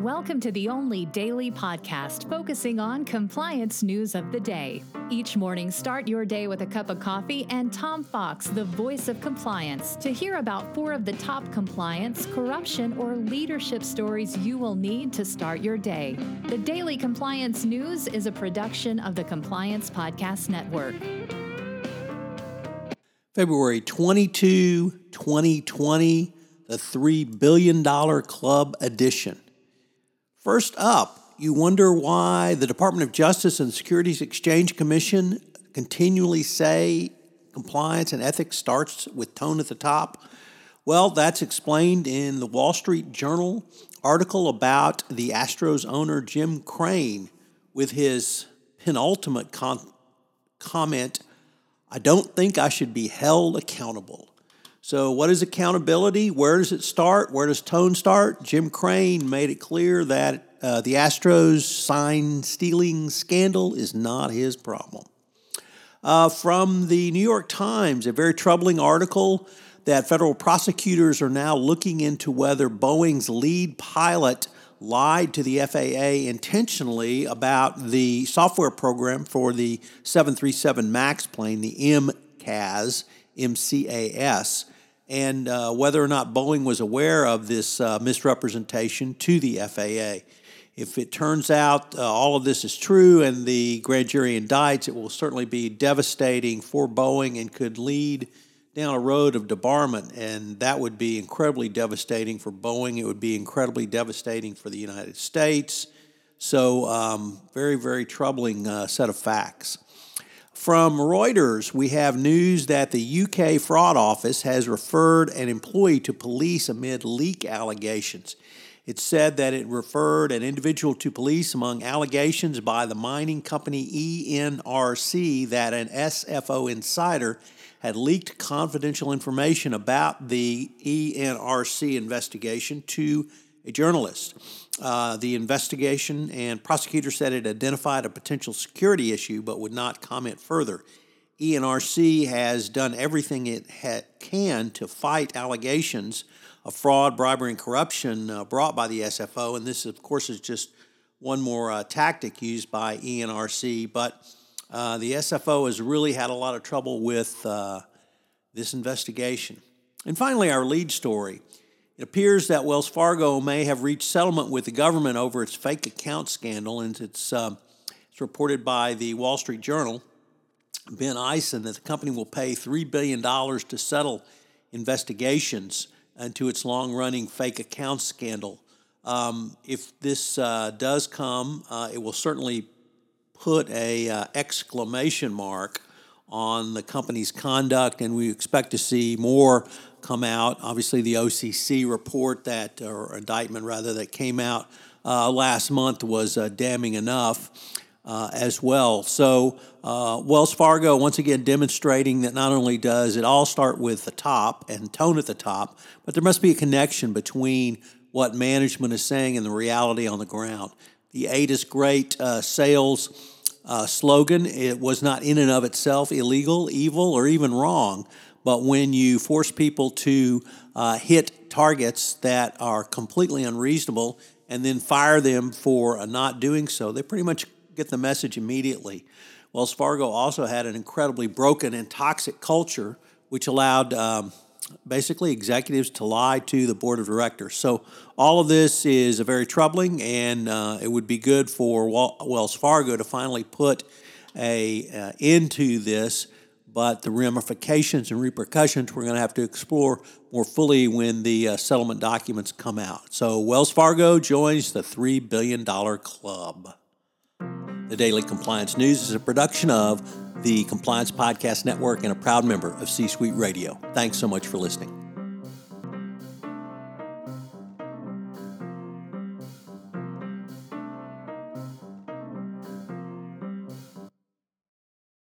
Welcome to the only daily podcast focusing on compliance news of the day. Each morning, start your day with a cup of coffee and Tom Fox, the voice of compliance, to hear about four of the top compliance, corruption, or leadership stories you will need to start your day. The Daily Compliance News is a production of the Compliance Podcast Network. February 22, 2020, the $3 billion club edition. First up, you wonder why the Department of Justice and Securities Exchange Commission continually say compliance and ethics starts with tone at the top. Well, that's explained in the Wall Street Journal article about the Astros owner Jim Crane with his penultimate con- comment I don't think I should be held accountable. So, what is accountability? Where does it start? Where does tone start? Jim Crane made it clear that uh, the Astros sign stealing scandal is not his problem. Uh, from the New York Times, a very troubling article that federal prosecutors are now looking into whether Boeing's lead pilot lied to the FAA intentionally about the software program for the 737 MAX plane, the MCAS, MCAS, and uh, whether or not Boeing was aware of this uh, misrepresentation to the FAA. If it turns out uh, all of this is true and the grand jury indicts, it will certainly be devastating for Boeing and could lead down a road of debarment, and that would be incredibly devastating for Boeing. It would be incredibly devastating for the United States. So, um, very, very troubling uh, set of facts. From Reuters, we have news that the UK Fraud Office has referred an employee to police amid leak allegations. It said that it referred an individual to police among allegations by the mining company ENRC that an SFO insider had leaked confidential information about the ENRC investigation to a journalist. Uh, the investigation and prosecutor said it identified a potential security issue but would not comment further. ENRC has done everything it ha- can to fight allegations of fraud, bribery, and corruption uh, brought by the SFO, and this, of course, is just one more uh, tactic used by ENRC. But uh, the SFO has really had a lot of trouble with uh, this investigation. And finally, our lead story. It appears that Wells Fargo may have reached settlement with the government over its fake account scandal, and it's, uh, it's reported by the Wall Street Journal, Ben Eisen, that the company will pay $3 billion to settle investigations into its long running fake account scandal. Um, if this uh, does come, uh, it will certainly put a uh, exclamation mark on the company's conduct, and we expect to see more come out. Obviously, the OCC report that, or indictment rather, that came out uh, last month was uh, damning enough uh, as well. So, uh, Wells Fargo, once again, demonstrating that not only does it all start with the top and tone at the top, but there must be a connection between what management is saying and the reality on the ground. The eight is great uh, sales uh, slogan. It was not in and of itself illegal, evil, or even wrong. But when you force people to uh, hit targets that are completely unreasonable and then fire them for not doing so, they pretty much get the message immediately. Wells Fargo also had an incredibly broken and toxic culture, which allowed um, basically executives to lie to the board of directors. So all of this is very troubling, and uh, it would be good for Wells Fargo to finally put a uh, into this but the ramifications and repercussions we're going to have to explore more fully when the uh, settlement documents come out. So, Wells Fargo joins the $3 billion club. The Daily Compliance News is a production of the Compliance Podcast Network and a proud member of C Suite Radio. Thanks so much for listening.